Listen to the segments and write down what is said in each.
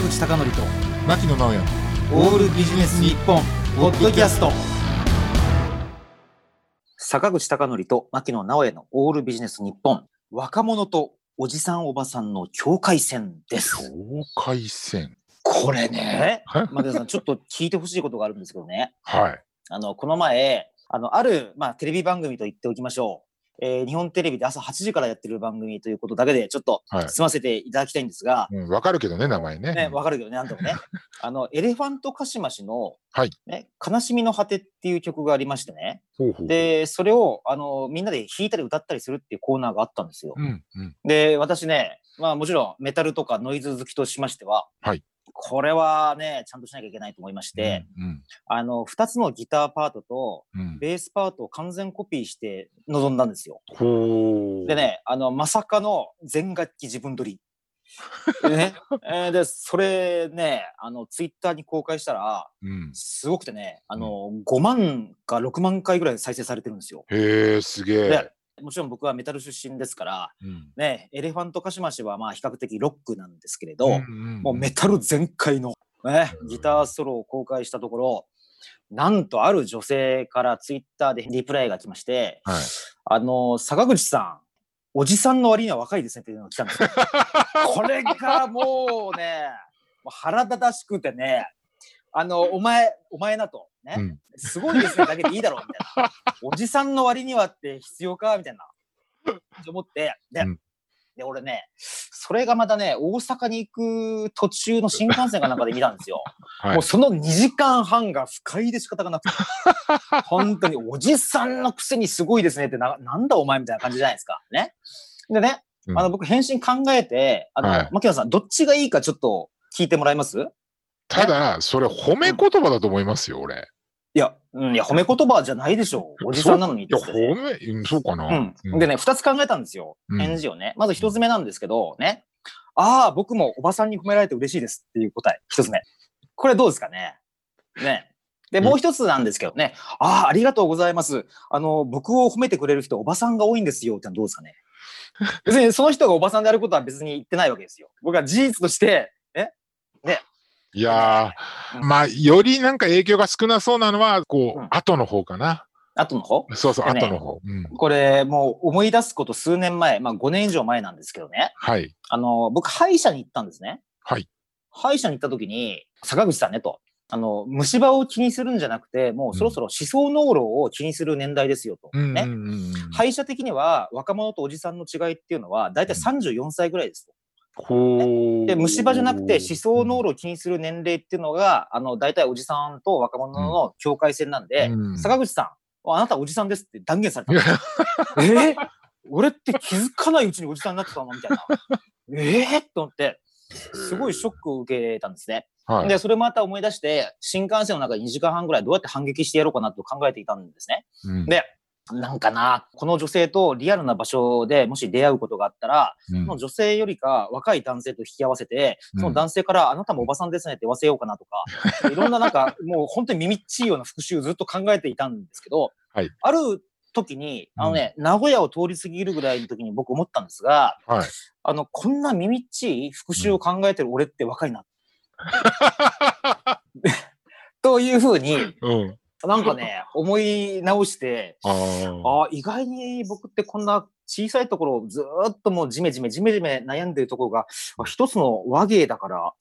坂口孝則と牧野直哉。オールビジネス日本ポッドキャスト。坂口孝則と牧野直哉のオールビジネス日本。若者とおじさんおばさんの境界線です。境界線。これねはい。牧野さんちょっと聞いてほしいことがあるんですけどね。はい。あのこの前あのある、まあ、テレビ番組と言っておきましょうえー日本テレビで朝8時からやってる番組ということだけでちょっとはい済ませていただきたいんですが、うん、わかるけどね名前ねね、わかるけどね、なんともね。あの、エレファントカシマシの、はいね、悲しみの果てっていう曲がありましてね。ほうほうで、それを、あの、みんなで弾いたり歌ったりするっていうコーナーがあったんですよ。うんうんで、私ね、まあもちろんメタルとかノイズ好きとしましては、はいこれはね、ちゃんとしなきゃいけないと思いまして、うんあの、二つのギターパートとうんベースパートを完全コピーして臨んだんですよ。ほうでね、あの、まさかの全楽器自分撮り。でね、えーで、それね、あの、ツイッターに公開したら、うんすごくてね、あの、5万か6万回ぐらい再生されてるんですよ。へえすげえで、もちろん僕はメタル出身ですから、うん。ね、エレファントカシマシはまあ比較的ロックなんですけれど、うんうんもうメタル全開の、ね、ギターソロを公開したところ、なんとある女性からツイッターでリプライが来まして、はい。あの、坂口さん、おじさんの割には若いですねっていうのが来たんですよ。これがもうね、もう腹立たしくてね、あの、お前、お前なと、ね、うん。すごいですね。だけでいいだろうみたいな。おじさんの割にはって必要かみたいな。って思って、で、うん。で、俺ね、それがまたね、大阪に行く途中の新幹線かなんかで見たんですよ。はい。もうその2時間半が不快で仕方がなくて、本当におじさんのくせにすごいですねってな、なんだお前みたいな感じじゃないですか。ね。でね、うん。あの僕返信考えて、あの、はい。牧野さん、どっちがいいかちょっと聞いてもらえます？ただそれ褒め言葉だと思いますよ俺いや、うん、いや、褒め言葉じゃないでしょう。おじさんなのにいや褒めうんそうかなうん。でね、二つ考えたんですよ。うん返事をね。まず一つ目なんですけど、ね。ああ、僕もおばさんに褒められて嬉しいですっていう答え。一つ目。これどうですかねね。で、うんもう一つなんですけどね。ああ、ありがとうございます。あの、僕を褒めてくれる人、おばさんが多いんですよってのはどうですかね 別にその人がおばさんであることは別に言ってないわけですよ。僕は事実として、ね。ね。いやうんーまあよりなんか影響が少なそうなのはこう、うん後の方かな後の方？そうそうでね後の方うんこれ、もう思い出すこと数年前、まあ5年以上前なんですけどね。はいあの、僕、歯医者に行ったんですね。はい。歯医者に行った時に、坂口さんねと、あの、虫歯を気にするんじゃなくて、もうそろそろ思想濃炉を気にする年代ですよと。ね。歯医者的には若者とおじさんの違いっていうのは、だいたい34歳ぐらいですと。ほうで、虫歯じゃなくて思想濃炉を気にする年齢っていうのが、あの、だいたいおじさんと若者の境界線なんで、うん坂口さん、あなたおじさんですって断言された。え？ー俺って気づかないうちにおじさんになってたのみたいな。え？えと思って、すごいショックを受けたんですね。はいで、それまた思い出して、新幹線の中で2時間半ぐらいどうやって反撃してやろうかなと考えていたんですね。うんで、なんかな、この女性とリアルな場所でもし出会うことがあったら、うん。その女性よりか若い男性と引き合わせて、その男性からあなたもおばさんですねって言わせようかなとか、いろんななんかもう本当に耳っちいような復習をずっと考えていたんですけど、はい。ある時に、あのね、名古屋を通り過ぎるぐらいの時に僕思ったんですが、はい。あの、こんな耳っちい復習を考えてる俺って若いな。というふうに、うんなんかね、思い直して、あー。あ意外に僕ってこんな小さいところをずーっともうジメジメジメジメ悩んでるところがあ一つのわけだからあ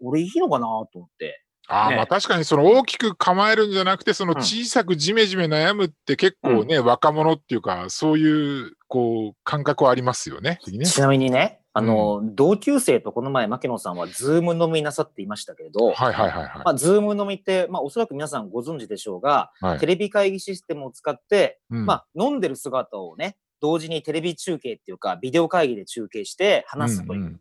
俺いいのかなと思って。あー、ね。まあ確かにその大きく構えるんじゃなくてそのうん。小さくジメジメ悩むって結構ね、若者っていうかそういうこう感覚はありますよね。ね。ちなみにねあの、同級生とこの前牧野さんはズーム飲みなさっていましたけれど、はいはいはいはい。まあ、ズーム飲みって、まあ、おそらく皆さんご存知でしょうが、はい。テレビ会議システムを使って、うん。まあ、飲んでる姿をね同時にテレビ中継っていうかビデオ会議で中継して話すという、んんうん。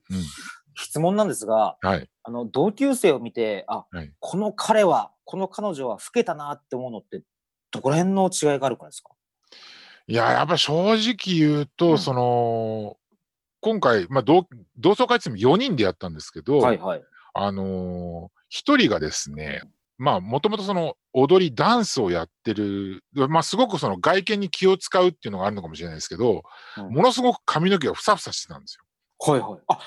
質問なんですが、はい。あの、同級生を見て、あ、はい。この彼は、この彼女は老けたなって思うのって、どこら辺の違いがあるからですか？いや、やっぱ正直言うと、うん。その、今回、まあ、同同窓会っても4人でやったんですけど、はいはい。あのー一人がですね、まあ、もともとその踊り、ダンスをやってる、まあ、すごくその外見に気を使うっていうのがあるのかもしれないですけど、うんものすごく髪の毛がふさふさしてたんですよ。はいはい。あ、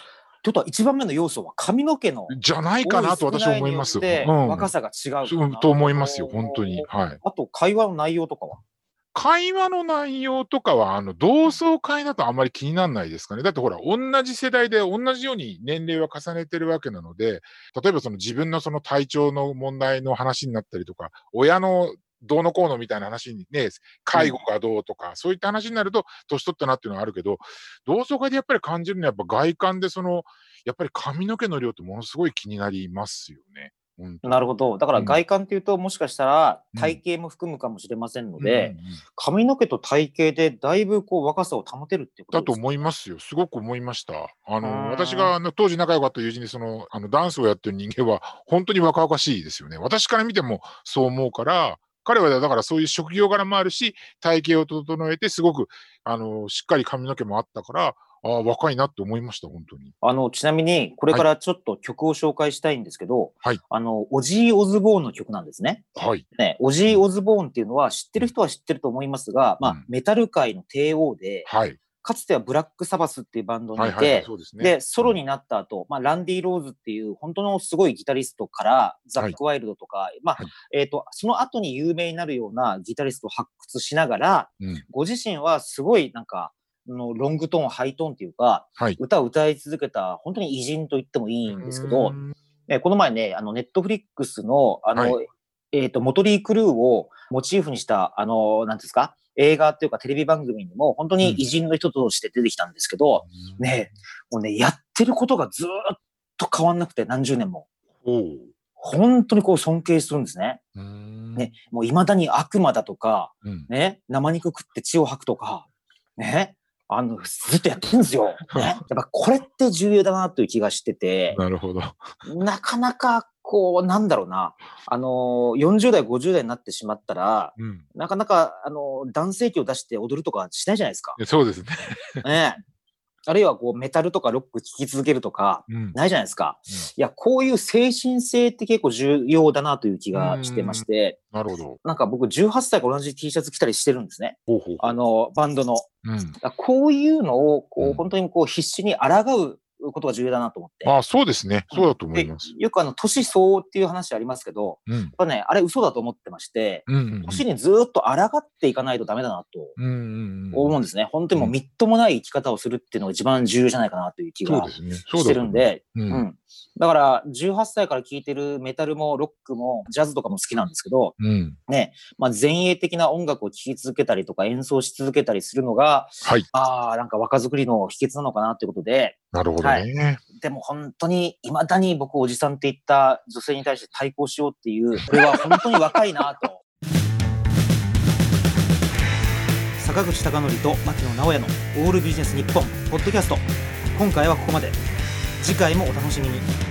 ことは一番目の要素は髪の毛のじゃないかなと私は思います。で、うん若さが違うと思いますよ、本当に。はい。あと会話の内容とかは？会話の内容とかは、あの、同窓会だとあんまり気にならないですかね。だってほら、同じ世代で同じように年齢は重ねてるわけなので、例えばその自分のその体調の問題の話になったりとか、親のどうのこうのみたいな話にね、介護がどうとか、そういった話になると、年取ったなっていうのはあるけど、同窓会でやっぱり感じるのは、やっぱ外観でその、やっぱり髪の毛の量ってものすごい気になりますよね。なるほど。だからうん外観っていうと、もしかしたらうん体型も含むかもしれませんので、髪の毛と体型でだいぶこう若さを保てるってことだとですか？思いますよ。すごく思いました。あの、私があの当時仲良かった友人にその、あの、ダンスをやってる人間は本当に若々しいですよね。私から見てもそう思うから、彼はだからそういう職業柄もあるし、体型を整えてすごく、あの、しっかり髪の毛もあったから、ああ、若いなって思いました、本当に。あの、ちなみに、これからちょっと曲を紹介したいんですけど、はいあの、オジー・オズボーンの曲なんですね。はい。ね、オジー・オズボーンっていうのは知ってる人は知ってると思いますが、まあうん、メタル界の帝王で、はい。かつてはブラック・サバスっていうバンドにいて、でソロになった後、まあ、ランディ・ローズっていう本当のすごいギタリストから、ザック・ワイルドとか、まあ、はいえっ、と、その後に有名になるようなギタリストを発掘しながら、うん。ご自身はすごいなんか、あのロングトーン、ハイトーンっていうか、はい。歌を歌い続けた本当に偉人と言ってもいいんですけどうー、んね、この前ね、あの、ネットフリックスの、あの、はえっ、と、モトリー・クルーをモチーフにした、あの、なんですか、映画っていうかテレビ番組にも本当に偉人の人として出てきたんですけど、ね、もうね、やってることがずーっと変わんなくて、何十年も。本当にこう尊敬するんですね。うーん。ね、もう未だに悪魔だとか、うん。ね、生肉食って血を吐くとか、ね、あの、ずっとやってるんですよ。ね、やっぱこれって重要だなという気がしてて、なるほど。なかなかこう、なんだろうな、あの、40代、50代になってしまったら、うん。なかなか、あの、男性器を出して踊るとかしないじゃないですか。そうですね。ね。あるいはこう、メタルとかロック聴き続けるとか、うん。ないじゃないですか。うんいや、こういう精神性って結構重要だなという気がしてまして、なるほど。なんか僕18歳から同じ T シャツ着たりしてるんですね。ほうほうあの、バンドの。うん。こういうのを、こう、うん本当にこう、必死に抗うことが重要だなと思って。あそうですね。そうだと思でいます。よくあの、年相応っていう話ありますけど、うん。やっぱね、あれ嘘だと思ってまして、うんうんうん。年にずーっと抗っていかないとダメだなとうんうんうん。思うんですね。本当にもうみっともない生き方をするっていうのが一番重要じゃないかなという気がして。るんで、う。うんん。だから、18歳から聴いてるメタルもロックもジャズとかも好きなんですけど、うん。ね、まあ前衛的な音楽を聴き続けたりとか演奏し続けたりするのが、はい。ああ、なんか若作りの秘訣なのかなっていうことで、なるほどね。でも本当に未だに僕おじさんって言った女性に対して対抗しようっていう、これは本当に若いなと。坂口孝則と牧野直哉のオールビジネス日本ポッドキャスト。今回はここまで。次回もお楽しみに。